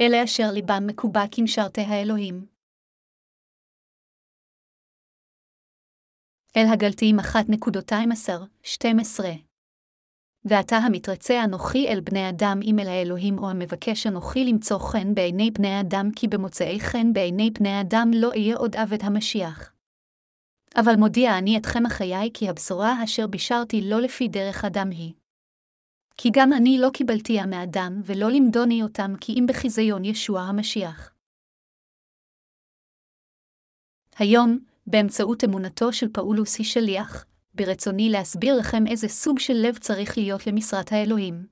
אלה אשר ליבם מקובע כמשרתי האלוהים. אל הגלתיים 1.12 ועתה המתרצה אנוכי אל בני אדם אם אל האלוהים או המבקש אנוכי למצוא חן בעיני בני אדם, כי במוצאי חן בעיני בני אדם לא אהיה עוד עבד המשיח. אבל מודיע אני אתכם החיי, כי הבשורה אשר בישרתי לא לפי דרך אדם היא. כי גם אני לא קיבלתיה מאדם, ולא למדוני אותם, כי אם בחיזיון ישוע המשיח. היום, באמצעות אמונתו של פאולוס שליח, ברצוני להסביר לכם איזה סוג של לב צריך להיות למשרת האלוהים.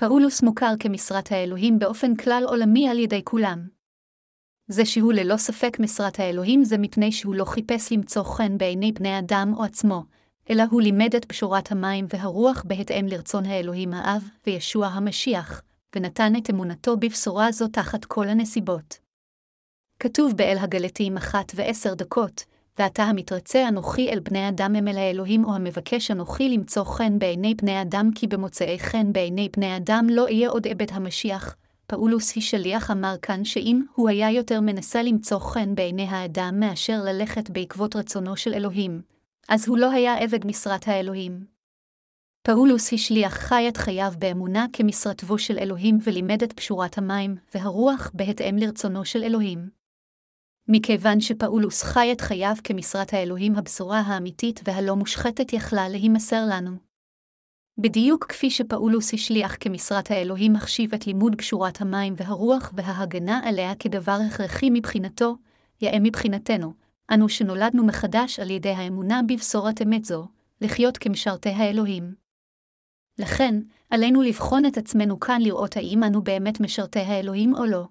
פאולוס מוכר כמשרת האלוהים באופן כלל עולמי על ידי כולם. זה שהוא ללא ספק משרת האלוהים זה מפני שהוא לא חיפש למצוא חן בעיני בני אדם או עצמו, אלא הוא לימד את פשורת המים והרוח בהתאם לרצון האלוהים האב וישוע המשיח, ונתן את אמונתו בבשורה זו תחת כל הנסיבות. כתוב באל הגלתיים אחת ועשר דקות, ועתה המתרצה אנוכי אל בני אדם הם אל האלוהים או המבקש אנוכי למצוא חן בעיני בני אדם כי במוצאי חן בעיני בני אדם לא יהיה עוד עבד המשיח. פאולוס היא שליח אמר כאן שאם הוא היה יותר מנסה למצוא חן בעיני האדם מאשר ללכת בעקבות רצונו של אלוהים, אז הוא לא היה עבד משרת האלוהים. פאולוס השליח חי את חייו באמונה כמשרתו של אלוהים ולימד את פשורת המים והרוח בהתאם לרצונו של אלוהים. מכיוון שפאולוס חי את חייו כמשרת האלוהים הבשורה האמיתית והלא מושחתת יכלה להימסר לנו. בדיוק כפי שפאולוס השליח כמשרת האלוהים מחשיב את לימוד פשורת המים והרוח וההגנה עליה כדבר הכרחי מבחינתו, יאה מבחינתנו, אנו שנולדנו מחדש על ידי האמונה בבשורת אמת זו, לחיות כמשרתי האלוהים. לכן, עלינו לבחון את עצמנו כאן לראות האם אנו באמת משרתי האלוהים או לא.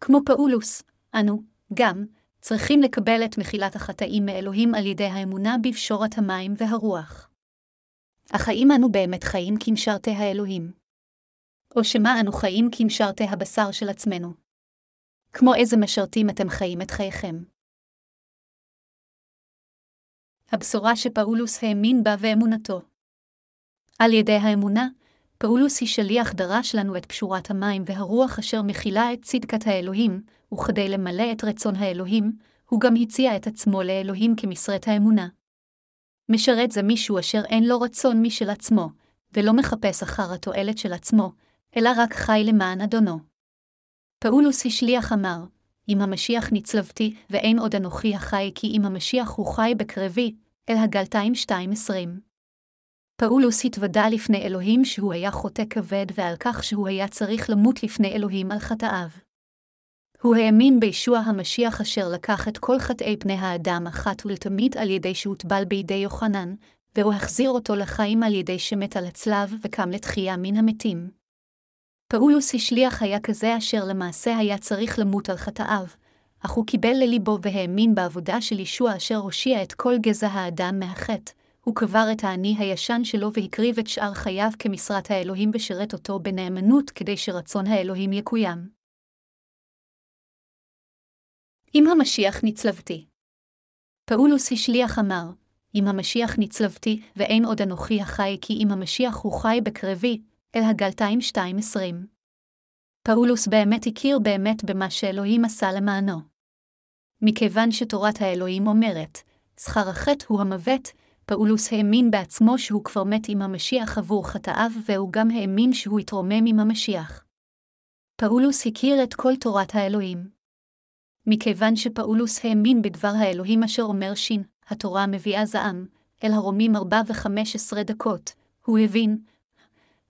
כמו פאולוס, אנו, גם, צריכים לקבל את מחילת החטאים מאלוהים על ידי האמונה בפשורת המים והרוח. אך האם אנו באמת חיים כמשרתי האלוהים? או שמא אנו חיים כמשרתי הבשר של עצמנו? כמו איזה משרתים אתם חיים את חייכם? הבשורה שפאולוס האמין בה ואמונתו. על ידי האמונה, פאולוס היא שליח דרש לנו את פשורת המים והרוח אשר מכילה את צדקת האלוהים, וכדי למלא את רצון האלוהים, הוא גם הציע את עצמו לאלוהים כמשרת האמונה. משרת זה מישהו אשר אין לו רצון משל עצמו, ולא מחפש אחר התועלת של עצמו, אלא רק חי למען אדונו. פאולוס השליח אמר, אם המשיח נצלבתי, ואין עוד אנוכי החי, כי אם המשיח הוא חי בקרבי, אל הגלתיים 2.20. פאולוס התוודה לפני אלוהים שהוא היה חוטא כבד ועל כך שהוא היה צריך למות לפני אלוהים על חטאיו. הוא האמין בישוע המשיח אשר לקח את כל חטאי פני האדם אחת ולתמיד על ידי שהוטבל בידי יוחנן, והוא החזיר אותו לחיים על ידי שמת על הצלב וקם לתחייה מן המתים. פאולוס השליח היה כזה אשר למעשה היה צריך למות על חטאיו, אך הוא קיבל לליבו והאמין בעבודה של ישוע אשר הושיע את כל גזע האדם מהחטא, הוא קבר את האני הישן שלו והקריב את שאר חייו כמשרת האלוהים ושירת אותו בנאמנות כדי שרצון האלוהים יקוים. אם המשיח נצלבתי. פאולוס השליח אמר, עם המשיח נצלבתי, ואין עוד אנוכי החי כי אם המשיח הוא חי בקרבי, אל הגלטיים 2.20. פאולוס באמת הכיר באמת במה שאלוהים עשה למענו. מכיוון שתורת האלוהים אומרת, שכר החטא הוא המוות, פאולוס האמין בעצמו שהוא כבר מת עם המשיח עבור חטאיו, והוא גם האמין שהוא יתרומם עם המשיח. פאולוס הכיר את כל תורת האלוהים. מכיוון שפאולוס האמין בדבר האלוהים אשר אומר שין, התורה מביאה זעם, אל הרומים ארבע וחמש עשרה דקות, הוא הבין,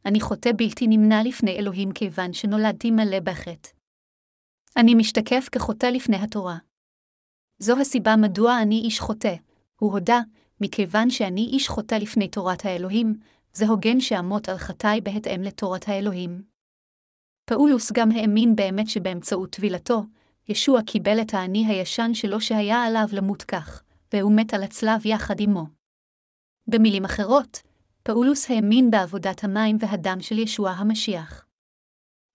אני חוטא בלתי נמנע לפני אלוהים כיוון שנולדתי מלא בחטא. אני משתקף כחוטא לפני התורה. זו הסיבה מדוע אני איש חוטא, הוא הודה, מכיוון שאני איש חוטא לפני תורת האלוהים, זה הוגן שאמות על חטאי בהתאם לתורת האלוהים. פאולוס גם האמין באמת שבאמצעות טבילתו, ישוע קיבל את האני הישן שלו שהיה עליו למות כך, והוא מת על הצלב יחד עמו. במילים אחרות, פאולוס האמין בעבודת המים והדם של ישוע המשיח.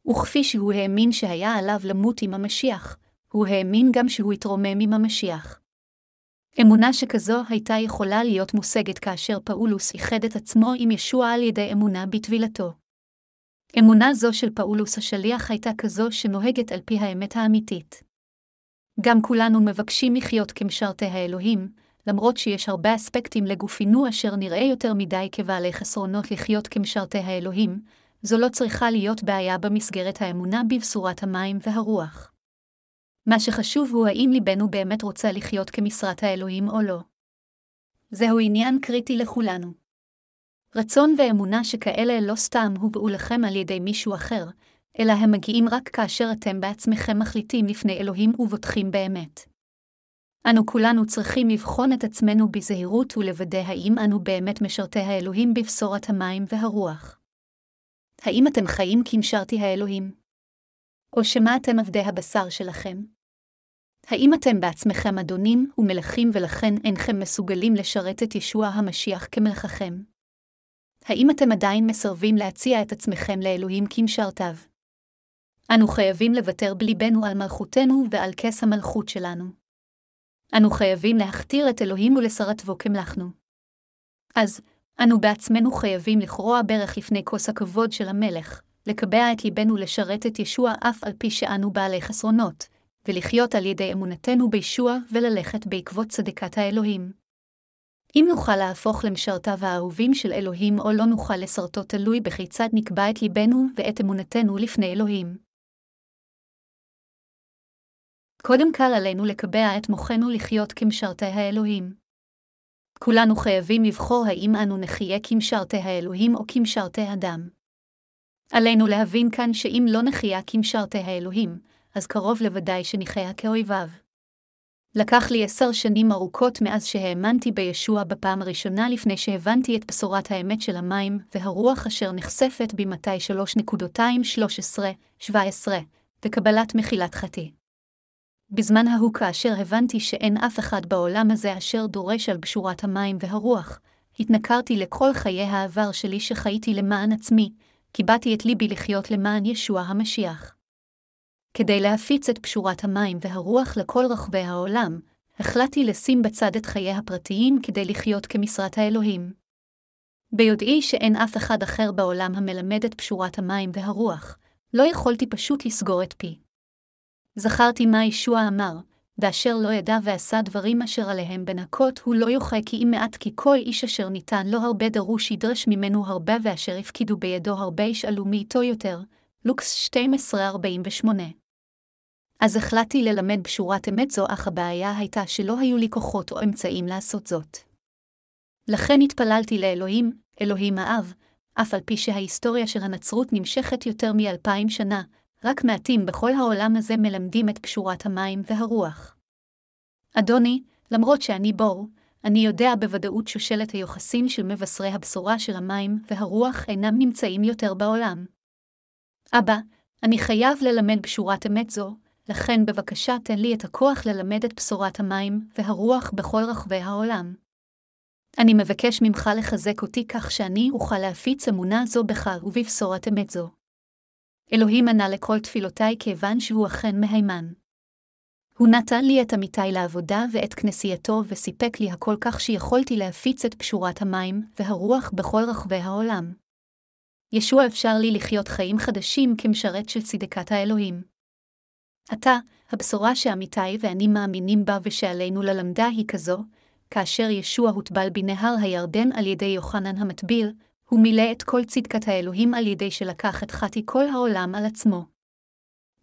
וכפי שהוא האמין שהיה עליו למות עם המשיח, הוא האמין גם שהוא יתרומם עם המשיח. אמונה שכזו הייתה יכולה להיות מושגת כאשר פאולוס איחד את עצמו עם ישוע על ידי אמונה בטבילתו. אמונה זו של פאולוס השליח הייתה כזו שנוהגת על פי האמת האמיתית. גם כולנו מבקשים לחיות כמשרתי האלוהים, למרות שיש הרבה אספקטים לגופינו אשר נראה יותר מדי כבעלי חסרונות לחיות כמשרתי האלוהים, זו לא צריכה להיות בעיה במסגרת האמונה בבשורת המים והרוח. מה שחשוב הוא האם ליבנו באמת רוצה לחיות כמשרת האלוהים או לא. זהו עניין קריטי לכולנו. רצון ואמונה שכאלה לא סתם הובאו לכם על ידי מישהו אחר, אלא הם מגיעים רק כאשר אתם בעצמכם מחליטים לפני אלוהים ובוטחים באמת. אנו כולנו צריכים לבחון את עצמנו בזהירות ולוודא האם אנו באמת משרתי האלוהים בבשורת המים והרוח. האם אתם חיים כמשרתי האלוהים? או שמא אתם עבדי הבשר שלכם? האם אתם בעצמכם אדונים ומלכים ולכן אינכם מסוגלים לשרת את ישוע המשיח כמלככם? האם אתם עדיין מסרבים להציע את עצמכם לאלוהים כמשרתיו? אנו חייבים לוותר בליבנו על מלכותנו ועל כס המלכות שלנו. אנו חייבים להכתיר את אלוהים ולשרתבו כמלכנו. אז, אנו בעצמנו חייבים לכרוע ברך לפני כוס הכבוד של המלך, לקבע את ליבנו לשרת את ישוע אף על פי שאנו בעלי חסרונות, ולחיות על ידי אמונתנו בישוע וללכת בעקבות צדקת האלוהים. אם נוכל להפוך למשרתיו האהובים של אלוהים או לא נוכל לסרטו תלוי בכיצד נקבע את ליבנו ואת אמונתנו לפני אלוהים. קודם כל עלינו לקבע את מוחנו לחיות כמשרתי האלוהים. כולנו חייבים לבחור האם אנו נחיה כמשרתי האלוהים או כמשרתי אדם. עלינו להבין כאן שאם לא נחיה כמשרתי האלוהים, אז קרוב לוודאי שנחיה כאויביו. לקח לי עשר שנים ארוכות מאז שהאמנתי בישוע בפעם הראשונה לפני שהבנתי את בשורת האמת של המים והרוח אשר נחשפת במתי 3.213-17, וקבלת מחילת חטא. בזמן ההוא כאשר הבנתי שאין אף אחד בעולם הזה אשר דורש על גשורת המים והרוח, התנכרתי לכל חיי העבר שלי שחייתי למען עצמי, קיבעתי את ליבי לחיות למען ישוע המשיח. כדי להפיץ את פשורת המים והרוח לכל רחבי העולם, החלטתי לשים בצד את חיי הפרטיים כדי לחיות כמשרת האלוהים. ביודעי שאין אף אחד אחר בעולם המלמד את פשורת המים והרוח, לא יכולתי פשוט לסגור את פי. זכרתי מה ישוע אמר, ואשר לא ידע ועשה דברים אשר עליהם בנקות, הוא לא יוכל כי אם מעט כי כל איש אשר ניתן לו הרבה דרוש ידרש ממנו הרבה ואשר הפקידו בידו הרבה ישאלו מאיתו יותר. לוקס 1248 אז החלטתי ללמד בשורת אמת זו, אך הבעיה הייתה שלא היו לי כוחות או אמצעים לעשות זאת. לכן התפללתי לאלוהים, אלוהים האב, אף על פי שההיסטוריה של הנצרות נמשכת יותר מאלפיים שנה, רק מעטים בכל העולם הזה מלמדים את קשורת המים והרוח. אדוני, למרות שאני בור, אני יודע בוודאות שושלת היוחסין של מבשרי הבשורה של המים והרוח אינם נמצאים יותר בעולם. אבא, אני חייב ללמד בשורת אמת זו, לכן בבקשה תן לי את הכוח ללמד את בשורת המים והרוח בכל רחבי העולם. אני מבקש ממך לחזק אותי כך שאני אוכל להפיץ אמונה זו בך ובבשורת אמת זו. אלוהים ענה לכל תפילותיי כיוון שהוא אכן מהימן. הוא נתן לי את עמיתי לעבודה ואת כנסייתו וסיפק לי הכל כך שיכולתי להפיץ את פשורת המים והרוח בכל רחבי העולם. ישוע אפשר לי לחיות חיים חדשים כמשרת של צדקת האלוהים. עתה, הבשורה שעמיתי ואני מאמינים בה ושעלינו ללמדה היא כזו, כאשר ישוע הוטבל בנהר הירדן על ידי יוחנן המטביל, הוא מילא את כל צדקת האלוהים על ידי שלקח את חטי כל העולם על עצמו.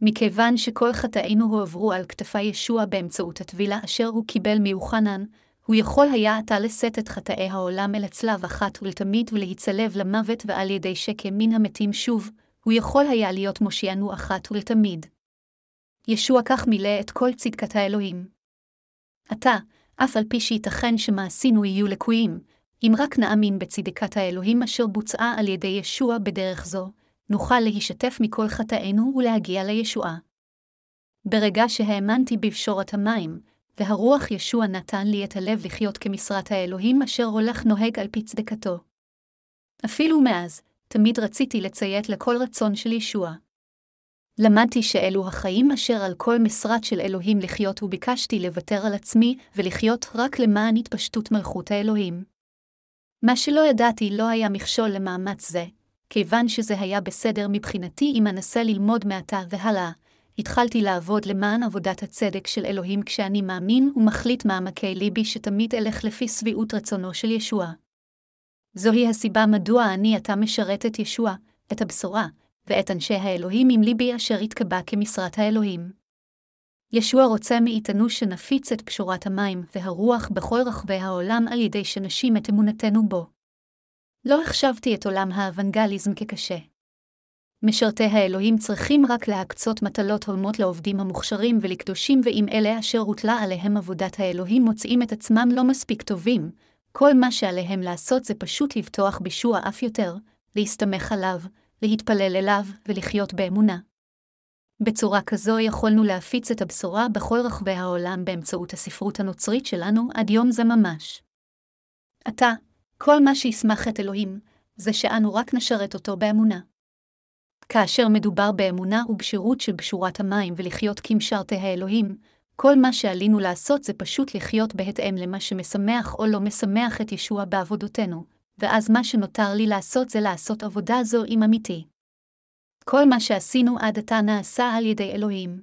מכיוון שכל חטאינו הועברו על כתפי ישוע באמצעות הטבילה אשר הוא קיבל מיוחנן, הוא יכול היה עתה לשאת את חטאי העולם אל הצלב אחת ולתמיד ולהיצלב למוות ועל ידי שקם מן המתים שוב, הוא יכול היה להיות מושיענו אחת ולתמיד. ישוע כך מילא את כל צדקת האלוהים. עתה, אף על פי שייתכן שמעשינו יהיו לקויים, אם רק נאמין בצדקת האלוהים אשר בוצעה על ידי ישוע בדרך זו, נוכל להישתף מכל חטאינו ולהגיע לישועה. ברגע שהאמנתי בפשורת המים, והרוח ישוע נתן לי את הלב לחיות כמשרת האלוהים אשר הולך נוהג על פי צדקתו. אפילו מאז, תמיד רציתי לציית לכל רצון של ישוע. למדתי שאלו החיים אשר על כל משרת של אלוהים לחיות וביקשתי לוותר על עצמי ולחיות רק למען התפשטות מלכות האלוהים. מה שלא ידעתי לא היה מכשול למאמץ זה, כיוון שזה היה בסדר מבחינתי אם אנסה ללמוד מעתה והלאה, התחלתי לעבוד למען עבודת הצדק של אלוהים כשאני מאמין ומחליט מעמקי ליבי שתמיד אלך לפי שביעות רצונו של ישוע. זוהי הסיבה מדוע אני עתה משרת את ישוע, את הבשורה, ואת אנשי האלוהים עם ליבי אשר התקבע כמשרת האלוהים. ישוע רוצה מאיתנו שנפיץ את פשורת המים והרוח בכל רחבי העולם על ידי שנשים את אמונתנו בו. לא החשבתי את עולם האוונגליזם כקשה. משרתי האלוהים צריכים רק להקצות מטלות הולמות לעובדים המוכשרים ולקדושים, ואם אלה אשר הוטלה עליהם עבודת האלוהים מוצאים את עצמם לא מספיק טובים, כל מה שעליהם לעשות זה פשוט לבטוח בישוע אף יותר, להסתמך עליו, להתפלל אליו ולחיות באמונה. בצורה כזו יכולנו להפיץ את הבשורה בכל רחבי העולם באמצעות הספרות הנוצרית שלנו עד יום זה ממש. עתה, כל מה שישמח את אלוהים, זה שאנו רק נשרת אותו באמונה. כאשר מדובר באמונה ובשירות של בשורת המים ולחיות כמשרתי האלוהים, כל מה שעלינו לעשות זה פשוט לחיות בהתאם למה שמשמח או לא משמח את ישוע בעבודותינו, ואז מה שנותר לי לעשות זה לעשות עבודה זו עם אמיתי. כל מה שעשינו עד עתה נעשה על ידי אלוהים.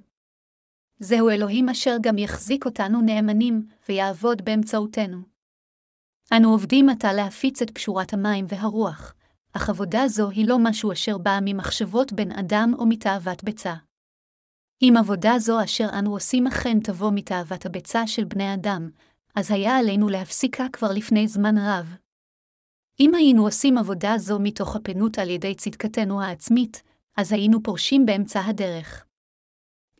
זהו אלוהים אשר גם יחזיק אותנו נאמנים, ויעבוד באמצעותנו. אנו עובדים עתה להפיץ את פשורת המים והרוח, אך עבודה זו היא לא משהו אשר בא ממחשבות בן אדם או מתאוות ביצה. אם עבודה זו אשר אנו עושים אכן תבוא מתאוות הביצה של בני אדם, אז היה עלינו להפסיקה כבר לפני זמן רב. אם היינו עושים עבודה זו מתוך הפנות על ידי צדקתנו העצמית, אז היינו פורשים באמצע הדרך.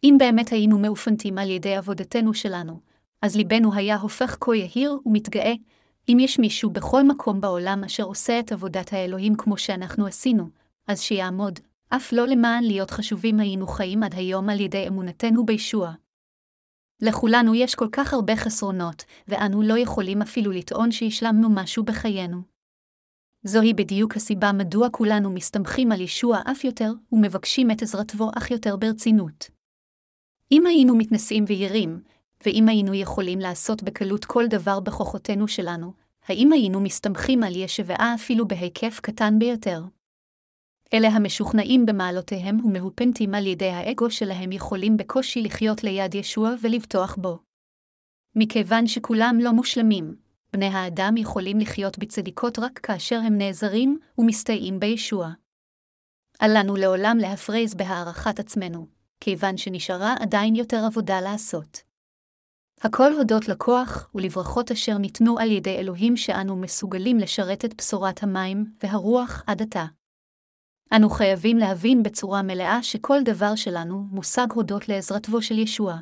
אם באמת היינו מאופנתים על ידי עבודתנו שלנו, אז ליבנו היה הופך כה יהיר ומתגאה, אם יש מישהו בכל מקום בעולם אשר עושה את עבודת האלוהים כמו שאנחנו עשינו, אז שיעמוד, אף לא למען להיות חשובים היינו חיים עד היום על ידי אמונתנו בישוע. לכולנו יש כל כך הרבה חסרונות, ואנו לא יכולים אפילו לטעון שהשלמנו משהו בחיינו. זוהי בדיוק הסיבה מדוע כולנו מסתמכים על ישוע אף יותר, ומבקשים את עזרתו אך יותר ברצינות. אם היינו מתנשאים וירים, ואם היינו יכולים לעשות בקלות כל דבר בכוחותינו שלנו, האם היינו מסתמכים על ישבעה אפילו בהיקף קטן ביותר? אלה המשוכנעים במעלותיהם ומהופנטים על ידי האגו שלהם יכולים בקושי לחיות ליד ישוע ולבטוח בו. מכיוון שכולם לא מושלמים, בני האדם יכולים לחיות בצדיקות רק כאשר הם נעזרים ומסתייעים בישוע. אל לנו לעולם להפרז בהערכת עצמנו, כיוון שנשארה עדיין יותר עבודה לעשות. הכל הודות לכוח ולברכות אשר ניתנו על ידי אלוהים שאנו מסוגלים לשרת את בשורת המים והרוח עד עתה. אנו חייבים להבין בצורה מלאה שכל דבר שלנו מושג הודות לעזרתו של ישוע.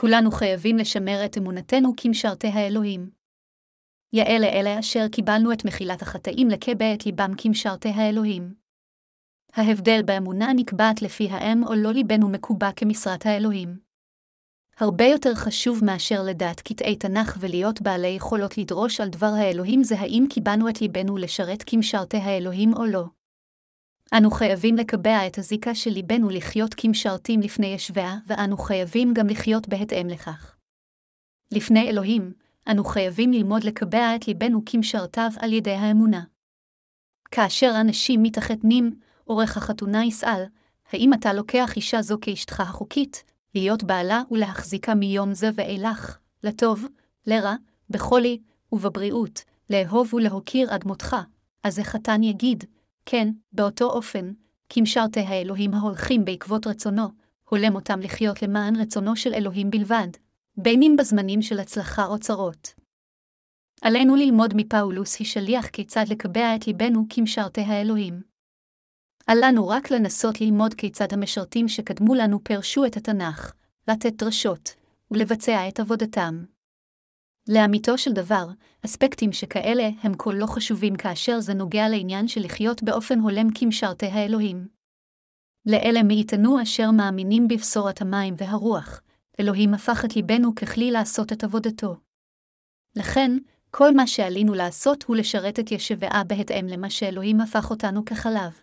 כולנו חייבים לשמר את אמונתנו כמשרתי האלוהים. יאה לאלה אשר קיבלנו את מחילת החטאים לקבע את ליבם כמשרתי האלוהים. ההבדל באמונה נקבעת לפי האם או לא ליבנו מקובע כמשרת האלוהים. הרבה יותר חשוב מאשר לדעת קטעי תנ"ך ולהיות בעלי יכולות לדרוש על דבר האלוהים זה האם קיבענו את ליבנו לשרת כמשרתי האלוהים או לא. אנו חייבים לקבע את הזיקה של ליבנו לחיות כמשרתים לפני ישביה, ואנו חייבים גם לחיות בהתאם לכך. לפני אלוהים, אנו חייבים ללמוד לקבע את ליבנו כמשרתיו על ידי האמונה. כאשר אנשים מתחתנים, עורך החתונה יסאל, האם אתה לוקח אישה זו כאשתך החוקית, להיות בעלה ולהחזיקה מיום זה ואילך, לטוב, לרע, בחולי ובבריאות, לאהוב ולהוקיר עד מותך, אז החתן יגיד, כן, באותו אופן, כמשרתי האלוהים ההולכים בעקבות רצונו, הולם אותם לחיות למען רצונו של אלוהים בלבד, בין אם בזמנים של הצלחה או צרות. עלינו ללמוד מפאולוס השליח כיצד לקבע את ליבנו כמשרתי האלוהים. אל לנו רק לנסות ללמוד כיצד המשרתים שקדמו לנו פירשו את התנ"ך, לתת דרשות, ולבצע את עבודתם. לאמיתו של דבר, אספקטים שכאלה הם כה לא חשובים כאשר זה נוגע לעניין של לחיות באופן הולם כמשרתי האלוהים. לאלה מאיתנו אשר מאמינים בבשורת המים והרוח, אלוהים הפך את ליבנו ככלי לעשות את עבודתו. לכן, כל מה שעלינו לעשות הוא לשרת את ישבעה בהתאם למה שאלוהים הפך אותנו כחלב.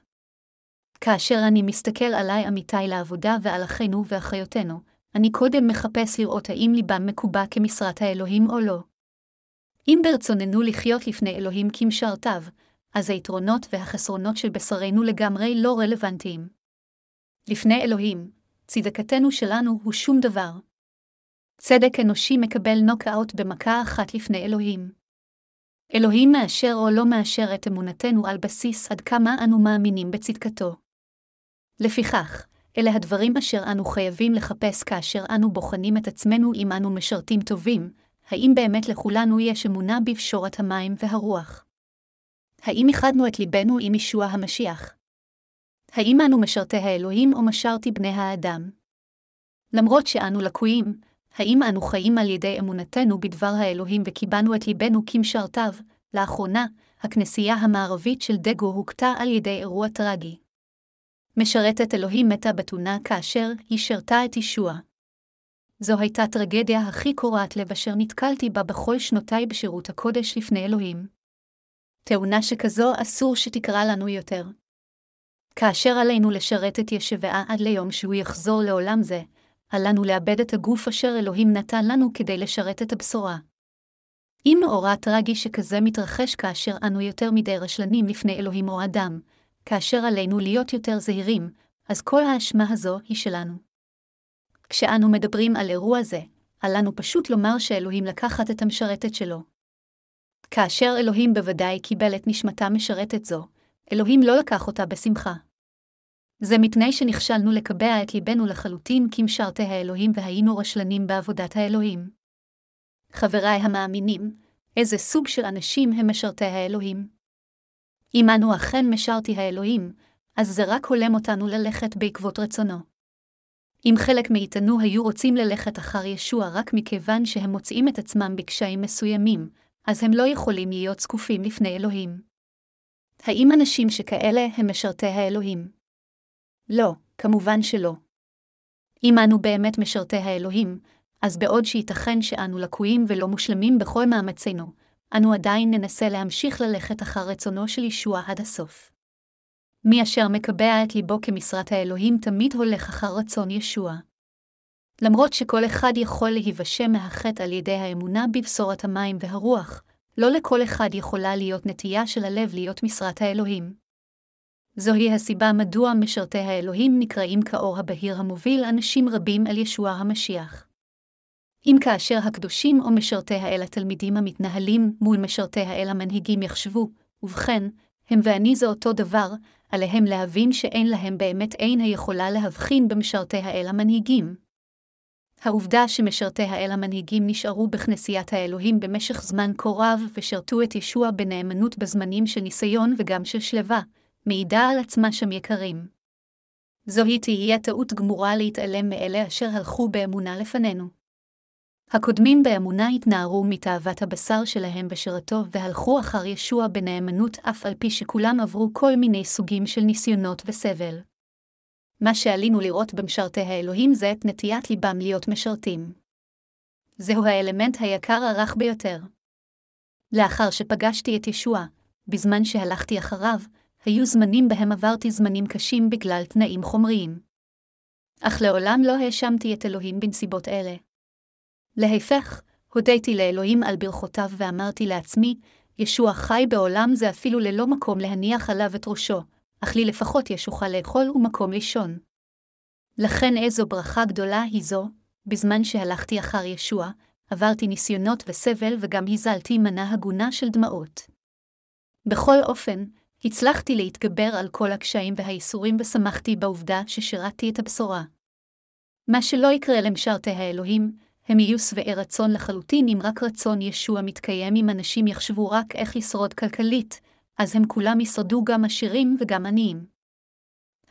כאשר אני מסתכל עליי עמיתי לעבודה ועל אחינו ואחיותינו, אני קודם מחפש לראות האם ליבם מקובע כמשרת האלוהים או לא. אם ברצוננו לחיות לפני אלוהים כמשרתיו, אז היתרונות והחסרונות של בשרנו לגמרי לא רלוונטיים. לפני אלוהים, צדקתנו שלנו הוא שום דבר. צדק אנושי מקבל נוקאוט במכה אחת לפני אלוהים. אלוהים מאשר או לא מאשר את אמונתנו על בסיס עד כמה אנו מאמינים בצדקתו. לפיכך, אלה הדברים אשר אנו חייבים לחפש כאשר אנו בוחנים את עצמנו אם אנו משרתים טובים, האם באמת לכולנו יש אמונה בפשורת המים והרוח? האם איחדנו את ליבנו עם ישוע המשיח? האם אנו משרתי האלוהים או משרתי בני האדם? למרות שאנו לקויים, האם אנו חיים על ידי אמונתנו בדבר האלוהים וקיבלנו את ליבנו כמשרתיו? לאחרונה, הכנסייה המערבית של דגו הוכתה על ידי אירוע טרגי. משרתת אלוהים מתה בתונה כאשר היא שרתה את ישוע. זו הייתה טרגדיה הכי קורעת לב אשר נתקלתי בה בכל שנותיי בשירות הקודש לפני אלוהים. תאונה שכזו אסור שתקרא לנו יותר. כאשר עלינו לשרת את ישבעה עד ליום שהוא יחזור לעולם זה, עלינו לאבד את הגוף אשר אלוהים נתן לנו כדי לשרת את הבשורה. אם מאורע טרגי שכזה מתרחש כאשר אנו יותר מדי רשלנים לפני אלוהים או אדם, כאשר עלינו להיות יותר זהירים, אז כל האשמה הזו היא שלנו. כשאנו מדברים על אירוע זה, עלינו פשוט לומר שאלוהים לקחת את המשרתת שלו. כאשר אלוהים בוודאי קיבל את נשמתה משרתת זו, אלוהים לא לקח אותה בשמחה. זה מפני שנכשלנו לקבע את ליבנו לחלוטין כמשרתי האלוהים והיינו רשלנים בעבודת האלוהים. חבריי המאמינים, איזה סוג של אנשים הם משרתי האלוהים? אם אנו אכן משרתי האלוהים, אז זה רק הולם אותנו ללכת בעקבות רצונו. אם חלק מאיתנו היו רוצים ללכת אחר ישוע רק מכיוון שהם מוצאים את עצמם בקשיים מסוימים, אז הם לא יכולים להיות זקופים לפני אלוהים. האם אנשים שכאלה הם משרתי האלוהים? לא, כמובן שלא. אם אנו באמת משרתי האלוהים, אז בעוד שייתכן שאנו לקויים ולא מושלמים בכל מאמצינו, אנו עדיין ננסה להמשיך ללכת אחר רצונו של ישוע עד הסוף. מי אשר מקבע את ליבו כמשרת האלוהים תמיד הולך אחר רצון ישוע. למרות שכל אחד יכול להיוושע מהחטא על ידי האמונה בבשורת המים והרוח, לא לכל אחד יכולה להיות נטייה של הלב להיות משרת האלוהים. זוהי הסיבה מדוע משרתי האלוהים נקראים כאור הבהיר המוביל אנשים רבים אל ישוע המשיח. אם כאשר הקדושים או משרתי האל התלמידים המתנהלים מול משרתי האל המנהיגים יחשבו, ובכן, הם ואני זה אותו דבר, עליהם להבין שאין להם באמת אין היכולה להבחין במשרתי האל המנהיגים. העובדה שמשרתי האל המנהיגים נשארו בכנסיית האלוהים במשך זמן כה רב ושרתו את ישוע בנאמנות בזמנים של ניסיון וגם של שלווה, מעידה על עצמה שם יקרים. זוהי תהיה טעות גמורה להתעלם מאלה אשר הלכו באמונה לפנינו. הקודמים באמונה התנערו מתאוות הבשר שלהם בשירתו והלכו אחר ישוע בנאמנות אף על פי שכולם עברו כל מיני סוגים של ניסיונות וסבל. מה שעלינו לראות במשרתי האלוהים זה את נטיית ליבם להיות משרתים. זהו האלמנט היקר הרך ביותר. לאחר שפגשתי את ישוע, בזמן שהלכתי אחריו, היו זמנים בהם עברתי זמנים קשים בגלל תנאים חומריים. אך לעולם לא האשמתי את אלוהים בנסיבות אלה. להפך, הודיתי לאלוהים על ברכותיו ואמרתי לעצמי, ישוע חי בעולם זה אפילו ללא מקום להניח עליו את ראשו, אך לי לפחות יש אוכל לאכול ומקום לישון. לכן איזו ברכה גדולה היא זו, בזמן שהלכתי אחר ישוע, עברתי ניסיונות וסבל וגם הזלתי מנה הגונה של דמעות. בכל אופן, הצלחתי להתגבר על כל הקשיים והייסורים ושמחתי בעובדה ששירתתי את הבשורה. מה שלא יקרה למשרתי האלוהים, הם יהיו שבעי רצון לחלוטין אם רק רצון ישוע מתקיים אם אנשים יחשבו רק איך לשרוד כלכלית, אז הם כולם ישרדו גם עשירים וגם עניים.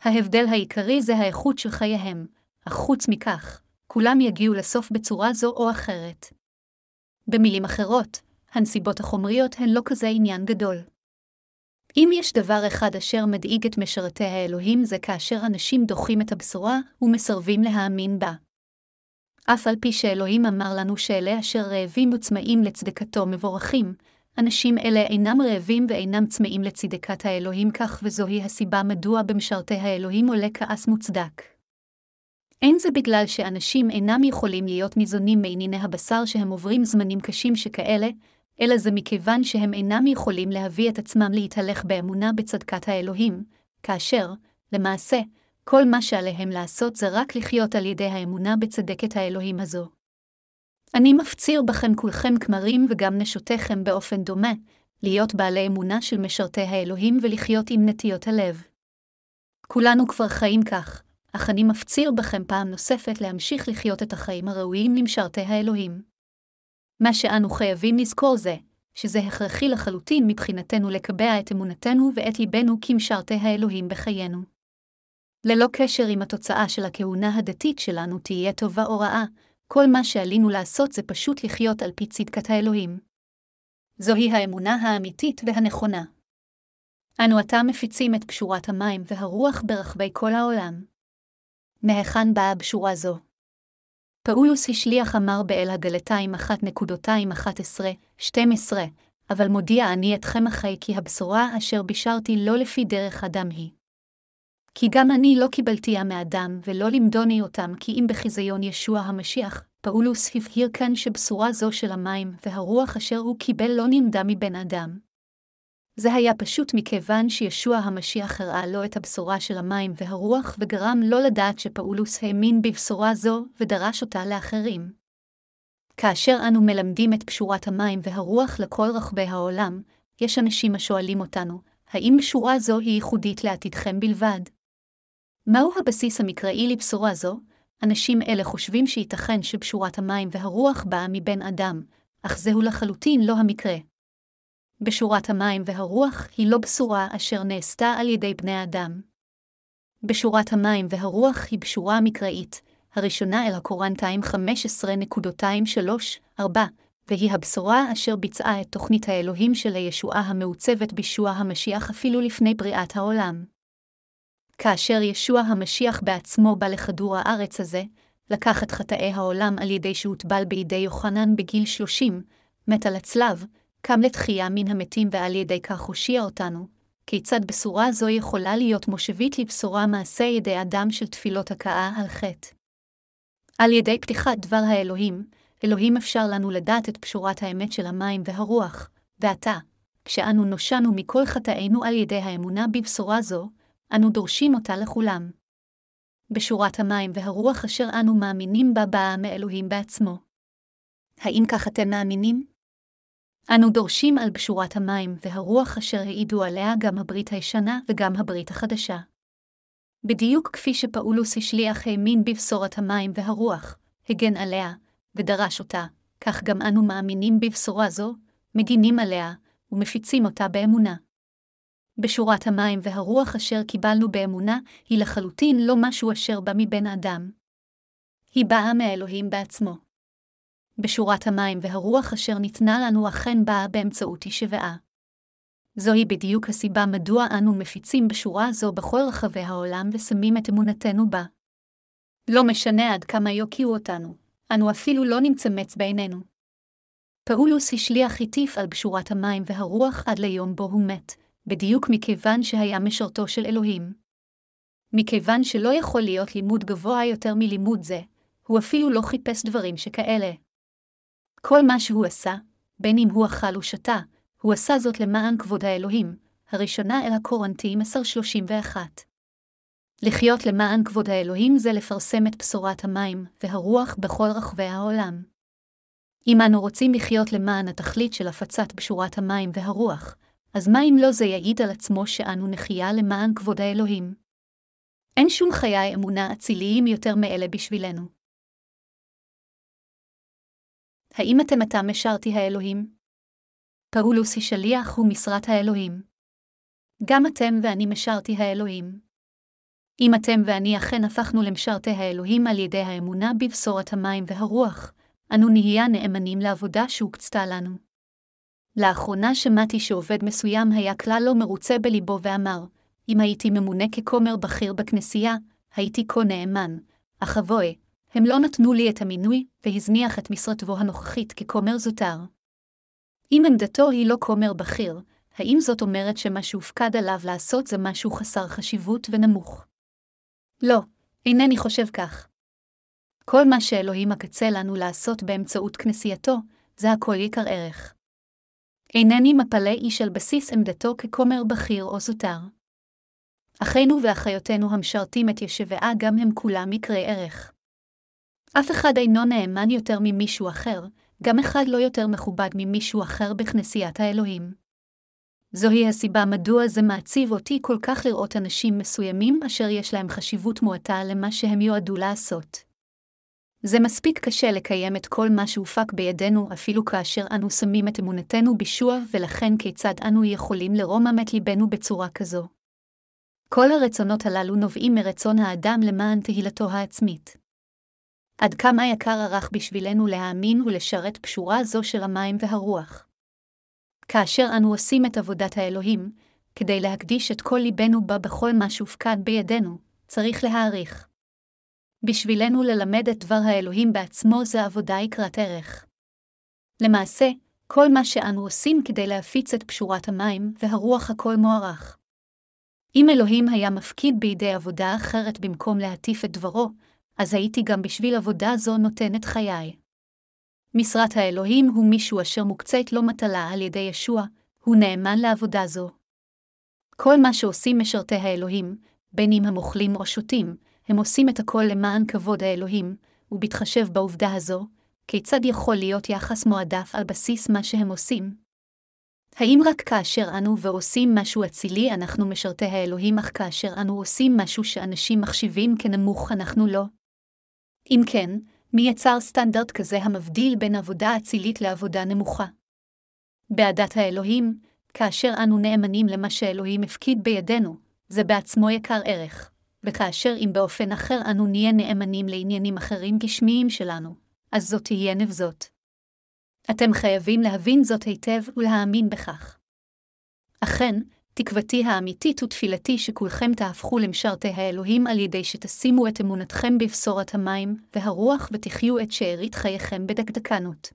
ההבדל העיקרי זה האיכות של חייהם, אך חוץ מכך, כולם יגיעו לסוף בצורה זו או אחרת. במילים אחרות, הנסיבות החומריות הן לא כזה עניין גדול. אם יש דבר אחד אשר מדאיג את משרתי האלוהים זה כאשר אנשים דוחים את הבשורה ומסרבים להאמין בה. אף על פי שאלוהים אמר לנו שאלה אשר רעבים וצמאים לצדקתו מבורכים, אנשים אלה אינם רעבים ואינם צמאים לצדקת האלוהים כך וזוהי הסיבה מדוע במשרתי האלוהים עולה כעס מוצדק. אין זה בגלל שאנשים אינם יכולים להיות ניזונים מענייני הבשר שהם עוברים זמנים קשים שכאלה, אלא זה מכיוון שהם אינם יכולים להביא את עצמם להתהלך באמונה בצדקת האלוהים, כאשר, למעשה, כל מה שעליהם לעשות זה רק לחיות על ידי האמונה בצדקת האלוהים הזו. אני מפציר בכם כולכם כמרים וגם נשותיכם באופן דומה, להיות בעלי אמונה של משרתי האלוהים ולחיות עם נטיות הלב. כולנו כבר חיים כך, אך אני מפציר בכם פעם נוספת להמשיך לחיות את החיים הראויים למשרתי האלוהים. מה שאנו חייבים לזכור זה, שזה הכרחי לחלוטין מבחינתנו לקבע את אמונתנו ואת ליבנו כמשרתי האלוהים בחיינו. ללא קשר אם התוצאה של הכהונה הדתית שלנו תהיה טובה או רעה, כל מה שעלינו לעשות זה פשוט לחיות על פי צדקת האלוהים. זוהי האמונה האמיתית והנכונה. אנו עתה מפיצים את פשורת המים והרוח ברחבי כל העולם. מהיכן באה בשורה זו? פאולוס השליח אמר באל הגלתיים 1.211-12, אבל מודיע אני אתכם אחי כי הבשורה אשר בישרתי לא לפי דרך אדם היא. כי גם אני לא קיבלתיה מאדם, ולא למדוני אותם כי אם בחיזיון ישוע המשיח, פאולוס הבהיר כאן שבשורה זו של המים והרוח אשר הוא קיבל לא נמדה מבן אדם. זה היה פשוט מכיוון שישוע המשיח הראה לו את הבשורה של המים והרוח וגרם לא לדעת שפאולוס האמין בבשורה זו ודרש אותה לאחרים. כאשר אנו מלמדים את פשורת המים והרוח לכל רחבי העולם, יש אנשים השואלים אותנו, האם בשורה זו היא ייחודית לעתידכם בלבד? מהו הבסיס המקראי לבשורה זו? אנשים אלה חושבים שייתכן שבשורת המים והרוח באה מבן אדם, אך זהו לחלוטין לא המקרה. בשורת המים והרוח היא לא בשורה אשר נעשתה על ידי בני אדם. בשורת המים והרוח היא בשורה מקראית, הראשונה אל הקורנטיים 15.23-4, והיא הבשורה אשר ביצעה את תוכנית האלוהים של הישועה המעוצבת בישוע המשיח אפילו לפני בריאת העולם. כאשר ישוע המשיח בעצמו בא לכדור הארץ הזה, לקח את חטאי העולם על ידי שהוטבל בידי יוחנן בגיל שלושים, מת על הצלב, קם לתחייה מן המתים ועל ידי כך הושיע אותנו, כיצד בשורה זו יכולה להיות מושבית לבשורה מעשה ידי אדם של תפילות הכאה על חטא. על ידי פתיחת דבר האלוהים, אלוהים אפשר לנו לדעת את פשורת האמת של המים והרוח, ועתה, כשאנו נושענו מכל חטאינו על ידי האמונה בבשורה זו, אנו דורשים אותה לכולם. בשורת המים והרוח אשר אנו מאמינים בה באה מאלוהים בעצמו. האם כך אתם מאמינים? אנו דורשים על בשורת המים והרוח אשר העידו עליה גם הברית הישנה וגם הברית החדשה. בדיוק כפי שפאולוס השליח האמין בבשורת המים והרוח, הגן עליה, ודרש אותה, כך גם אנו מאמינים בבשורה זו, מגינים עליה, ומפיצים אותה באמונה. בשורת המים והרוח אשר קיבלנו באמונה, היא לחלוטין לא משהו אשר בא מבן אדם. היא באה מאלוהים בעצמו. בשורת המים והרוח אשר ניתנה לנו אכן באה באמצעות ישבעה. זוהי בדיוק הסיבה מדוע אנו מפיצים בשורה זו בכל רחבי העולם ושמים את אמונתנו בה. לא משנה עד כמה יוקיעו אותנו, אנו אפילו לא נמצמץ בעינינו. פאולוס השליח הטיף על בשורת המים והרוח עד ליום בו הוא מת, בדיוק מכיוון שהיה משרתו של אלוהים. מכיוון שלא יכול להיות לימוד גבוה יותר מלימוד זה, הוא אפילו לא חיפש דברים שכאלה. כל מה שהוא עשה, בין אם הוא אכל או שתה, הוא עשה זאת למען כבוד האלוהים, הראשונה אל הקורנטים 1031. לחיות למען כבוד האלוהים זה לפרסם את בשורת המים והרוח בכל רחבי העולם. אם אנו רוצים לחיות למען התכלית של הפצת בשורת המים והרוח, אז מה אם לא זה יעיד על עצמו שאנו נחיה למען כבוד האלוהים? אין שום חיי אמונה אציליים יותר מאלה בשבילנו. האם אתם עתה משרתי האלוהים? פאולוס השליח הוא משרת האלוהים. גם אתם ואני משרתי האלוהים. אם אתם ואני אכן הפכנו למשרתי האלוהים על ידי האמונה בבשורת המים והרוח, אנו נהיה נאמנים לעבודה שהוקצתה לנו. לאחרונה שמעתי שעובד מסוים היה כלל לא מרוצה בליבו ואמר, אם הייתי ממונה ככומר בכיר בכנסייה, הייתי כה נאמן, אך אבוי, הם לא נתנו לי את המינוי, והזניח את משרתו הנוכחית ככומר זוטר. אם עמדתו היא לא כומר בכיר, האם זאת אומרת שמה שהופקד עליו לעשות זה משהו חסר חשיבות ונמוך? לא, אינני חושב כך. כל מה שאלוהים מקצה לנו לעשות באמצעות כנסייתו, זה הכל יקר ערך. אינני מפלה איש על בסיס עמדתו ככומר בכיר או זוטר. אחינו ואחיותינו המשרתים את ישבעה גם הם כולם מקרי ערך. אף אחד אינו נאמן יותר ממישהו אחר, גם אחד לא יותר מכובד ממישהו אחר בכנסיית האלוהים. זוהי הסיבה מדוע זה מעציב אותי כל כך לראות אנשים מסוימים אשר יש להם חשיבות מועטה למה שהם יועדו לעשות. זה מספיק קשה לקיים את כל מה שהופק בידינו אפילו כאשר אנו שמים את אמונתנו בישוע, ולכן כיצד אנו יכולים לרומם את ליבנו בצורה כזו. כל הרצונות הללו נובעים מרצון האדם למען תהילתו העצמית. עד כמה יקר ערך בשבילנו להאמין ולשרת פשורה זו של המים והרוח. כאשר אנו עושים את עבודת האלוהים, כדי להקדיש את כל ליבנו בה בכל מה שהופקד בידינו, צריך להעריך. בשבילנו ללמד את דבר האלוהים בעצמו זה עבודה יקרת ערך. למעשה, כל מה שאנו עושים כדי להפיץ את פשורת המים והרוח הכל מוערך. אם אלוהים היה מפקיד בידי עבודה אחרת במקום להטיף את דברו, אז הייתי גם בשביל עבודה זו נותן את חיי. משרת האלוהים הוא מישהו אשר מוקצית לו מטלה על ידי ישוע, הוא נאמן לעבודה זו. כל מה שעושים משרתי האלוהים, בין אם הם אוכלים או שותים, הם עושים את הכל למען כבוד האלוהים, ובהתחשב בעובדה הזו, כיצד יכול להיות יחס מועדף על בסיס מה שהם עושים? האם רק כאשר אנו ועושים משהו אצילי אנחנו משרתי האלוהים, אך כאשר אנו עושים משהו שאנשים מחשיבים כנמוך אנחנו לא? אם כן, מי יצר סטנדרט כזה המבדיל בין עבודה אצילית לעבודה נמוכה? בעדת האלוהים, כאשר אנו נאמנים למה שאלוהים הפקיד בידינו, זה בעצמו יקר ערך, וכאשר אם באופן אחר אנו נהיה נאמנים לעניינים אחרים גשמיים שלנו, אז זאת תהיה נבזות. אתם חייבים להבין זאת היטב ולהאמין בכך. אכן, תקוותי האמיתית ותפילתי שכולכם תהפכו למשרתי האלוהים על ידי שתשימו את אמונתכם בבשורת המים והרוח ותחיו את שארית חייכם בדקדקנות.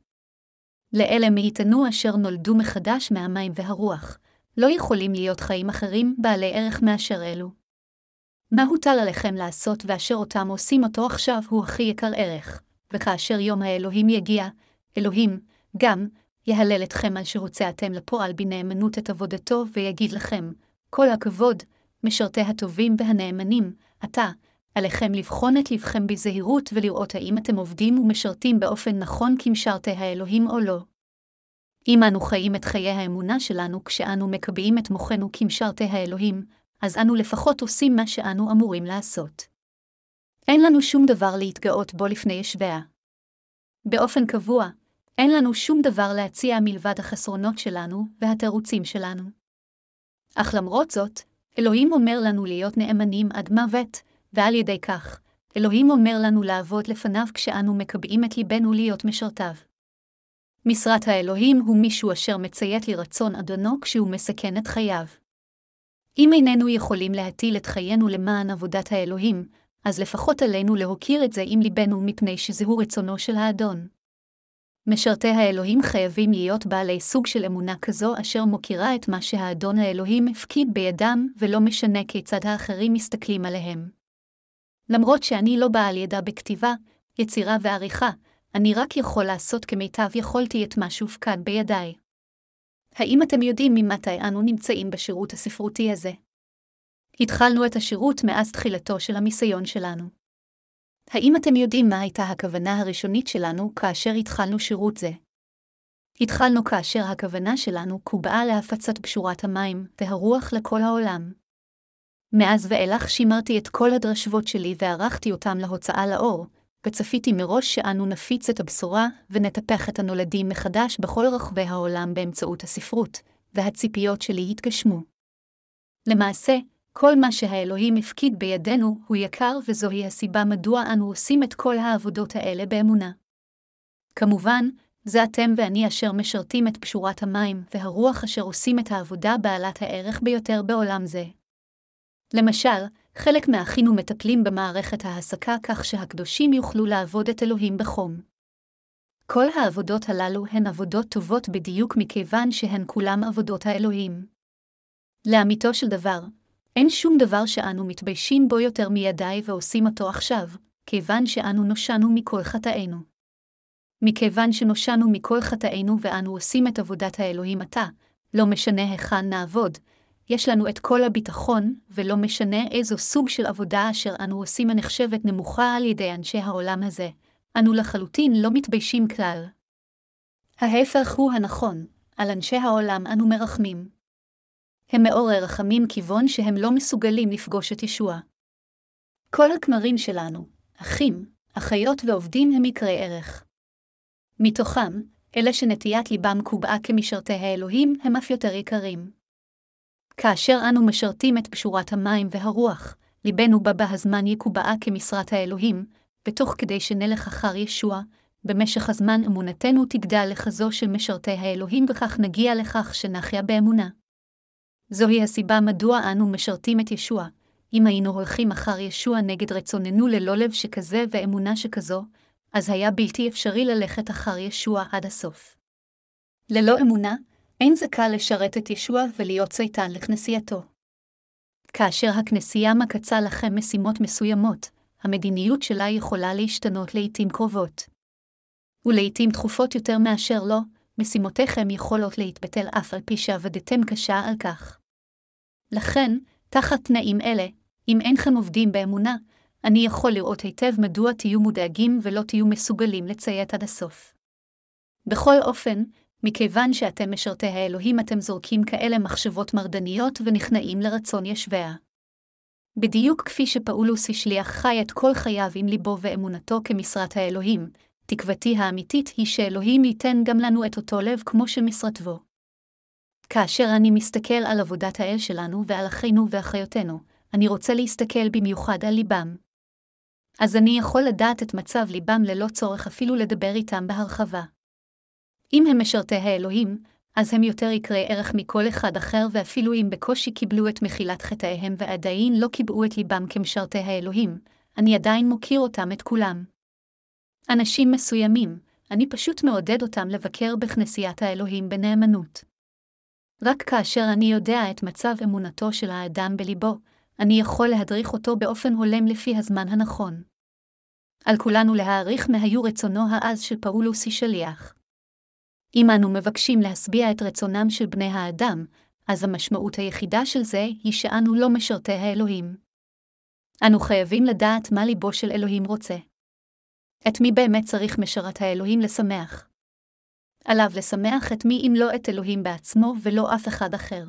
לאלה מאיתנו אשר נולדו מחדש מהמים והרוח, לא יכולים להיות חיים אחרים בעלי ערך מאשר אלו. מה הוטל עליכם לעשות ואשר אותם עושים אותו עכשיו הוא הכי יקר ערך, וכאשר יום האלוהים יגיע, אלוהים, גם, יהלל אתכם על שהוצאתם לפועל בנאמנות את עבודתו, ויגיד לכם, כל הכבוד, משרתי הטובים והנאמנים, עתה, עליכם לבחון את לבכם בזהירות ולראות האם אתם עובדים ומשרתים באופן נכון כמשרתי האלוהים או לא. אם אנו חיים את חיי האמונה שלנו כשאנו מקבעים את מוחנו כמשרתי האלוהים, אז אנו לפחות עושים מה שאנו אמורים לעשות. אין לנו שום דבר להתגאות בו לפני ישביה. באופן קבוע, אין לנו שום דבר להציע מלבד החסרונות שלנו והתירוצים שלנו. אך למרות זאת, אלוהים אומר לנו להיות נאמנים עד מוות, ועל ידי כך, אלוהים אומר לנו לעבוד לפניו כשאנו מקבעים את ליבנו להיות משרתיו. משרת האלוהים הוא מישהו אשר מציית לרצון אדונו כשהוא מסכן את חייו. אם איננו יכולים להטיל את חיינו למען עבודת האלוהים, אז לפחות עלינו להוקיר את זה עם ליבנו מפני שזהו רצונו של האדון. משרתי האלוהים חייבים להיות בעלי סוג של אמונה כזו אשר מוקירה את מה שהאדון האלוהים הפקיד בידם, ולא משנה כיצד האחרים מסתכלים עליהם. למרות שאני לא בעל ידע בכתיבה, יצירה ועריכה, אני רק יכול לעשות כמיטב יכולתי את מה שהופקד בידיי. האם אתם יודעים ממתי אנו נמצאים בשירות הספרותי הזה? התחלנו את השירות מאז תחילתו של המיסיון שלנו. האם אתם יודעים מה הייתה הכוונה הראשונית שלנו כאשר התחלנו שירות זה? התחלנו כאשר הכוונה שלנו קובעה להפצת פשורת המים והרוח לכל העולם. מאז ואילך שימרתי את כל הדרשבות שלי וערכתי אותם להוצאה לאור, וצפיתי מראש שאנו נפיץ את הבשורה ונטפח את הנולדים מחדש בכל רחבי העולם באמצעות הספרות, והציפיות שלי התגשמו. למעשה, כל מה שהאלוהים הפקיד בידינו הוא יקר וזוהי הסיבה מדוע אנו עושים את כל העבודות האלה באמונה. כמובן, זה אתם ואני אשר משרתים את פשורת המים, והרוח אשר עושים את העבודה בעלת הערך ביותר בעולם זה. למשל, חלק מאחינו מטפלים במערכת ההעסקה כך שהקדושים יוכלו לעבוד את אלוהים בחום. כל העבודות הללו הן עבודות טובות בדיוק מכיוון שהן כולם עבודות האלוהים. לאמיתו של דבר, אין שום דבר שאנו מתביישים בו יותר מידי ועושים אותו עכשיו, כיוון שאנו נושענו מכל חטאינו. מכיוון שנושענו מכל חטאינו ואנו עושים את עבודת האלוהים עתה, לא משנה היכן נעבוד, יש לנו את כל הביטחון, ולא משנה איזו סוג של עבודה אשר אנו עושים הנחשבת נמוכה על ידי אנשי העולם הזה, אנו לחלוטין לא מתביישים כלל. ההפך הוא הנכון, על אנשי העולם אנו מרחמים. הם מעורר רחמים כיוון שהם לא מסוגלים לפגוש את ישוע. כל הכמרים שלנו, אחים, אחיות ועובדים הם יקרי ערך. מתוכם, אלה שנטיית ליבם קובעה כמשרתי האלוהים הם אף יותר יקרים. כאשר אנו משרתים את פשורת המים והרוח, ליבנו בה הזמן יקובעה כמשרת האלוהים, ותוך כדי שנלך אחר ישוע, במשך הזמן אמונתנו תגדל לכזו של משרתי האלוהים, וכך נגיע לכך שנחיה באמונה. זוהי הסיבה מדוע אנו משרתים את ישוע. אם היינו הולכים אחר ישוע נגד רצוננו ללא לב שכזה ואמונה שכזו, אז היה בלתי אפשרי ללכת אחר ישוע עד הסוף. ללא אמונה, אין זה קל לשרת את ישוע ולהיות צייתן לכנסייתו. כאשר הכנסייה מקצה לכם משימות מסוימות, המדיניות שלה יכולה להשתנות לעתים קרובות. ולעתים תכופות יותר מאשר לא, משימותיכם יכולות להתבטל אף על פי שעבדתם קשה על כך. לכן, תחת תנאים אלה, אם אינכם עובדים באמונה, אני יכול לראות היטב מדוע תהיו מודאגים ולא תהיו מסוגלים לציית עד הסוף. בכל אופן, מכיוון שאתם משרתי האלוהים אתם זורקים כאלה מחשבות מרדניות ונכנעים לרצון ישביה. בדיוק כפי שפאולוס השליח חי את כל חייו עם ליבו ואמונתו כמשרת האלוהים, תקוותי האמיתית היא שאלוהים ייתן גם לנו את אותו לב כמו שמשרתו. כאשר אני מסתכל על עבודת האל שלנו ועל אחינו ואחיותינו, אני רוצה להסתכל במיוחד על ליבם. אז אני יכול לדעת את מצב ליבם ללא צורך אפילו לדבר איתם בהרחבה. אם הם משרתי האלוהים, אז הם יותר יקרי ערך מכל אחד אחר, ואפילו אם בקושי קיבלו את מחילת חטאיהם ועדיין לא קיבעו את ליבם כמשרתי האלוהים, אני עדיין מוקיר אותם את כולם. אנשים מסוימים, אני פשוט מעודד אותם לבקר בכנסיית האלוהים בנאמנות. רק כאשר אני יודע את מצב אמונתו של האדם בליבו, אני יכול להדריך אותו באופן הולם לפי הזמן הנכון. על כולנו להעריך מהיו רצונו העז של פאולוסי שליח. אם אנו מבקשים להשביע את רצונם של בני האדם, אז המשמעות היחידה של זה היא שאנו לא משרתי האלוהים. אנו חייבים לדעת מה ליבו של אלוהים רוצה. את מי באמת צריך משרת האלוהים לשמח? עליו לשמח את מי אם לא את אלוהים בעצמו ולא אף אחד אחר.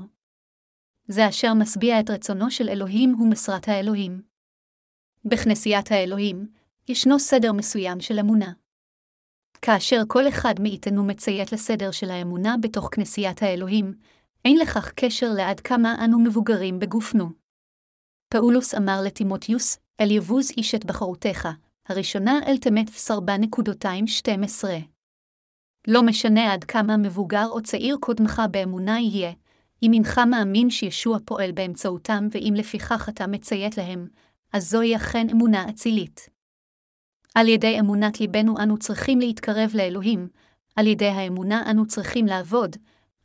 זה אשר משביע את רצונו של אלוהים הוא משרת האלוהים. בכנסיית האלוהים, ישנו סדר מסוים של אמונה. כאשר כל אחד מאיתנו מציית לסדר של האמונה בתוך כנסיית האלוהים, אין לכך קשר לעד כמה אנו מבוגרים בגופנו. פאולוס אמר לטימותיוס, אל יבוז איש את בחרותיך, הראשונה אל תמת 4.12. לא משנה עד כמה מבוגר או צעיר קודמך באמונה יהיה, אם אינך מאמין שישוע פועל באמצעותם ואם לפיכך אתה מציית להם, אז זוהי אכן אמונה אצילית. על ידי אמונת ליבנו אנו צריכים להתקרב לאלוהים, על ידי האמונה אנו צריכים לעבוד,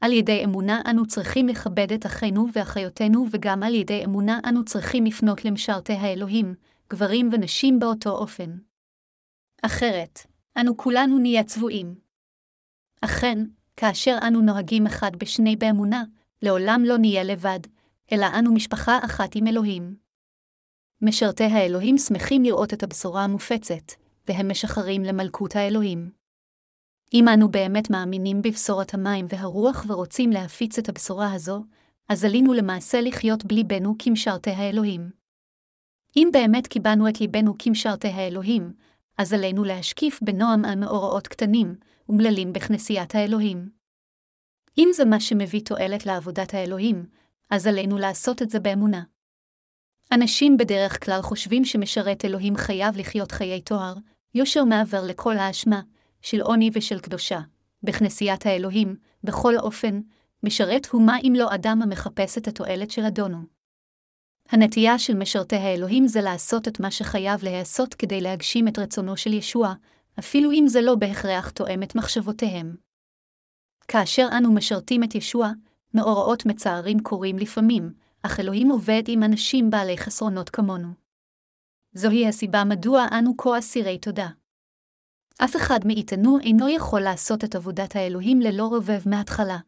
על ידי אמונה אנו צריכים לכבד את אחינו ואחיותינו, וגם על ידי אמונה אנו צריכים לפנות למשרתי האלוהים, גברים ונשים באותו אופן. אחרת, אנו כולנו נהיה צבועים. אכן, כאשר אנו נוהגים אחד בשני באמונה, לעולם לא נהיה לבד, אלא אנו משפחה אחת עם אלוהים. משרתי האלוהים שמחים לראות את הבשורה המופצת, והם משחררים למלכות האלוהים. אם אנו באמת מאמינים בבשורת המים והרוח ורוצים להפיץ את הבשורה הזו, אז עלינו למעשה לחיות בליבנו כמשרתי האלוהים. אם באמת קיבלנו את ליבנו כמשרתי האלוהים, אז עלינו להשקיף בנועם על מאורעות קטנים ומללים בכנסיית האלוהים. אם זה מה שמביא תועלת לעבודת האלוהים, אז עלינו לעשות את זה באמונה. אנשים בדרך כלל חושבים שמשרת אלוהים חייב לחיות חיי תואר, יושר מעבר לכל האשמה, של עוני ושל קדושה. בכנסיית האלוהים, בכל אופן, משרת הוא מה אם לא אדם המחפש את התועלת של אדונו. הנטייה של משרתי האלוהים זה לעשות את מה שחייב להיעשות כדי להגשים את רצונו של ישוע, אפילו אם זה לא בהכרח תואם את מחשבותיהם. כאשר אנו משרתים את ישוע, מאורעות מצערים קורים לפעמים, אך אלוהים עובד עם אנשים בעלי חסרונות כמונו. זוהי הסיבה מדוע אנו כה אסירי תודה. אף אחד מאיתנו אינו יכול לעשות את עבודת האלוהים ללא רובב מההתחלה.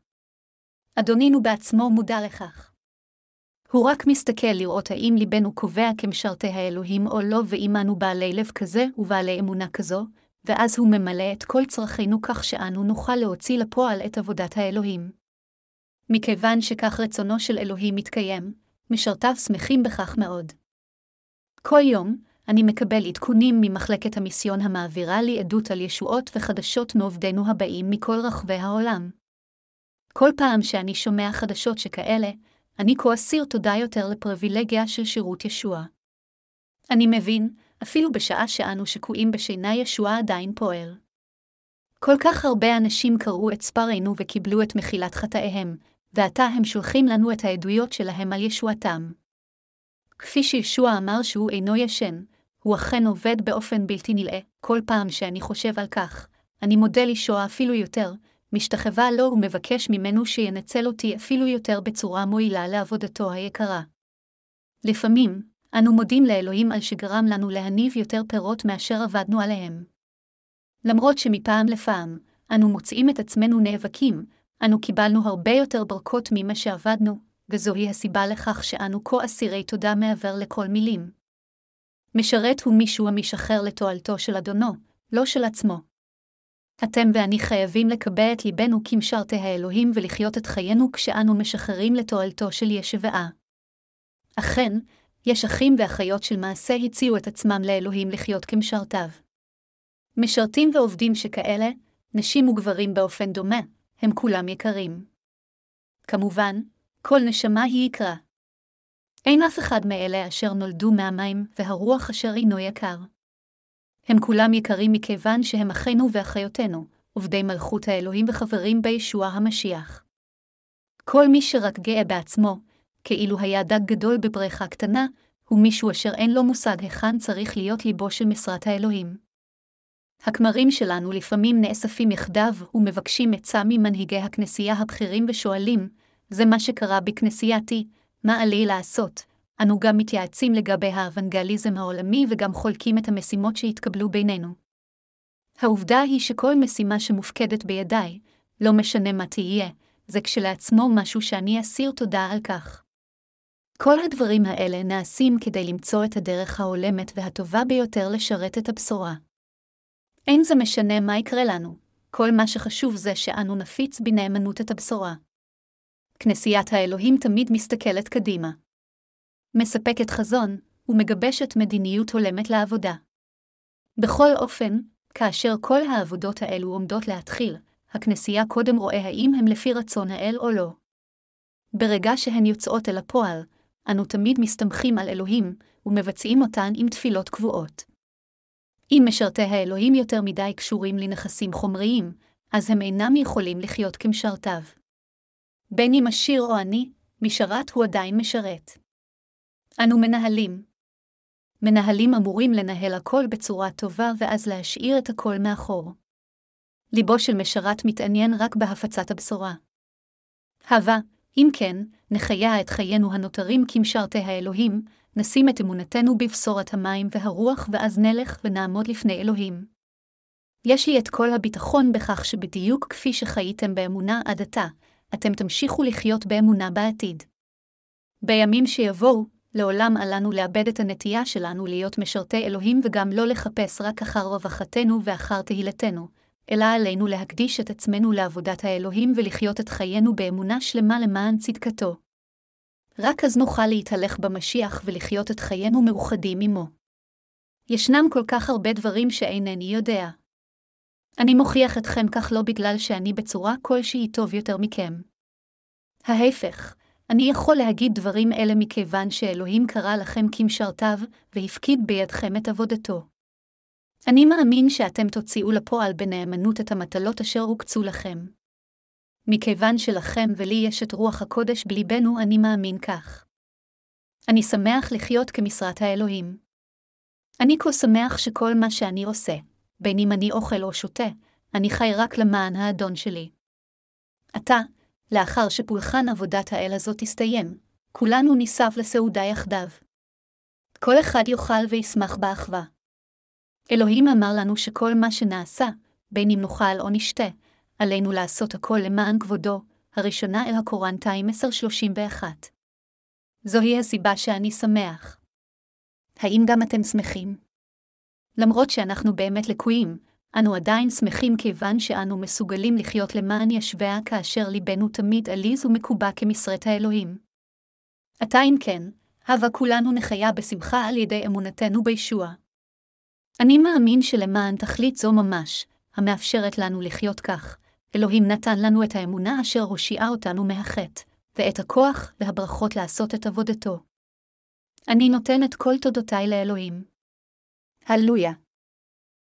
אדונינו בעצמו מודע לכך. הוא רק מסתכל לראות האם ליבנו קובע כמשרתי האלוהים או לא, ואם אנו בעלי לב כזה ובעלי אמונה כזו, ואז הוא ממלא את כל צרכינו כך שאנו נוכל להוציא לפועל את עבודת האלוהים. מכיוון שכך רצונו של אלוהים מתקיים, משרתיו שמחים בכך מאוד. כל יום, אני מקבל עדכונים ממחלקת המיסיון המעבירה לי עדות על ישועות וחדשות מעובדינו הבאים מכל רחבי העולם. כל פעם שאני שומע חדשות שכאלה, אני כה אסיר תודה יותר לפריבילגיה של שירות ישוע. אני מבין, אפילו בשעה שאנו שקועים בשינה ישוע עדיין פועל. כל כך הרבה אנשים קראו את ספרנו וקיבלו את מחילת חטאיהם, ועתה הם שולחים לנו את העדויות שלהם על ישועתם. כפי שישוע אמר שהוא אינו ישן, הוא אכן עובד באופן בלתי נלאה, כל פעם שאני חושב על כך, אני מודה לישוע אפילו יותר, משתחווה לו ומבקש ממנו שינצל אותי אפילו יותר בצורה מועילה לעבודתו היקרה. לפעמים, אנו מודים לאלוהים על שגרם לנו להניב יותר פירות מאשר עבדנו עליהם. למרות שמפעם לפעם, אנו מוצאים את עצמנו נאבקים, אנו קיבלנו הרבה יותר ברכות ממה שעבדנו, וזוהי הסיבה לכך שאנו כה אסירי תודה מעבר לכל מילים. משרת הוא מישהו המשחרר לתועלתו של אדונו, לא של עצמו. אתם ואני חייבים לקבע את ליבנו כמשרתי האלוהים ולחיות את חיינו כשאנו משחררים לתועלתו של ישבעה. אכן, יש אחים ואחיות של מעשה הציעו את עצמם לאלוהים לחיות כמשרתיו. משרתים ועובדים שכאלה, נשים וגברים באופן דומה, הם כולם יקרים. כמובן, כל נשמה היא יקרה. אין אף אחד מאלה אשר נולדו מהמים והרוח אשר אינו יקר. הם כולם יקרים מכיוון שהם אחינו ואחיותינו, עובדי מלכות האלוהים וחברים בישוע המשיח. כל מי שרק גאה בעצמו, כאילו היה דג גדול בבריכה קטנה, הוא מישהו אשר אין לו מושג היכן צריך להיות ליבו של משרת האלוהים. הכמרים שלנו לפעמים נאספים יחדיו ומבקשים עצה ממנהיגי הכנסייה הבכירים ושואלים, זה מה שקרה בכנסייתי, מה עלי לעשות? אנו גם מתייעצים לגבי האוונגליזם העולמי וגם חולקים את המשימות שהתקבלו בינינו. העובדה היא שכל משימה שמופקדת בידיי, לא משנה מה תהיה, זה כשלעצמו משהו שאני אסיר תודה על כך. כל הדברים האלה נעשים כדי למצוא את הדרך ההולמת והטובה ביותר לשרת את הבשורה. אין זה משנה מה יקרה לנו, כל מה שחשוב זה שאנו נפיץ בנאמנות את הבשורה. כנסיית האלוהים תמיד מסתכלת קדימה. מספקת חזון, ומגבשת מדיניות הולמת לעבודה. בכל אופן, כאשר כל העבודות האלו עומדות להתחיל, הכנסייה קודם רואה האם הם לפי רצון האל או לא. ברגע שהן יוצאות אל הפועל, אנו תמיד מסתמכים על אלוהים, ומבצעים אותן עם תפילות קבועות. אם משרתי האלוהים יותר מדי קשורים לנכסים חומריים, אז הם אינם יכולים לחיות כמשרתיו. בין אם עשיר או עני, משרת הוא עדיין משרת. אנו מנהלים. מנהלים אמורים לנהל הכל בצורה טובה ואז להשאיר את הכל מאחור. ליבו של משרת מתעניין רק בהפצת הבשורה. הווה, אם כן, נחיה את חיינו הנותרים כמשרתי האלוהים, נשים את אמונתנו בבשורת המים והרוח ואז נלך ונעמוד לפני אלוהים. יש לי את כל הביטחון בכך שבדיוק כפי שחייתם באמונה עד עתה, אתם תמשיכו לחיות באמונה בעתיד. בימים שיבואו, לעולם עלינו לאבד את הנטייה שלנו להיות משרתי אלוהים וגם לא לחפש רק אחר רווחתנו ואחר תהילתנו, אלא עלינו להקדיש את עצמנו לעבודת האלוהים ולחיות את חיינו באמונה שלמה למען צדקתו. רק אז נוכל להתהלך במשיח ולחיות את חיינו מאוחדים עמו. ישנם כל כך הרבה דברים שאינני יודע. אני מוכיח אתכם כך לא בגלל שאני בצורה כלשהי טוב יותר מכם. ההפך, אני יכול להגיד דברים אלה מכיוון שאלוהים קרא לכם כמשרתיו, והפקיד בידכם את עבודתו. אני מאמין שאתם תוציאו לפועל בנאמנות את המטלות אשר הוקצו לכם. מכיוון שלכם ולי יש את רוח הקודש בליבנו, אני מאמין כך. אני שמח לחיות כמשרת האלוהים. אני כה שמח שכל מה שאני עושה, בין אם אני אוכל או שותה, אני חי רק למען האדון שלי. עתה, לאחר שפולחן עבודת האל הזאת תסתיים, כולנו ניסב לסעודה יחדיו. כל אחד יאכל וישמח באחווה. אלוהים אמר לנו שכל מה שנעשה, בין אם נאכל או נשתה, עלינו לעשות הכל למען כבודו, הראשונה אל הקורנטיים 1031. זוהי הסיבה שאני שמח. האם גם אתם שמחים? למרות שאנחנו באמת לקויים, אנו עדיין שמחים כיוון שאנו מסוגלים לחיות למען ישביה כאשר ליבנו תמיד עליז ומקובע כמשרת האלוהים. עתה אם כן, הווה כולנו נחיה בשמחה על ידי אמונתנו בישוע. אני מאמין שלמען תכלית זו ממש, המאפשרת לנו לחיות כך, אלוהים נתן לנו את האמונה אשר הושיעה אותנו מהחטא, ואת הכוח והברכות לעשות את עבודתו. אני נותן את כל תודותיי לאלוהים. הללויה.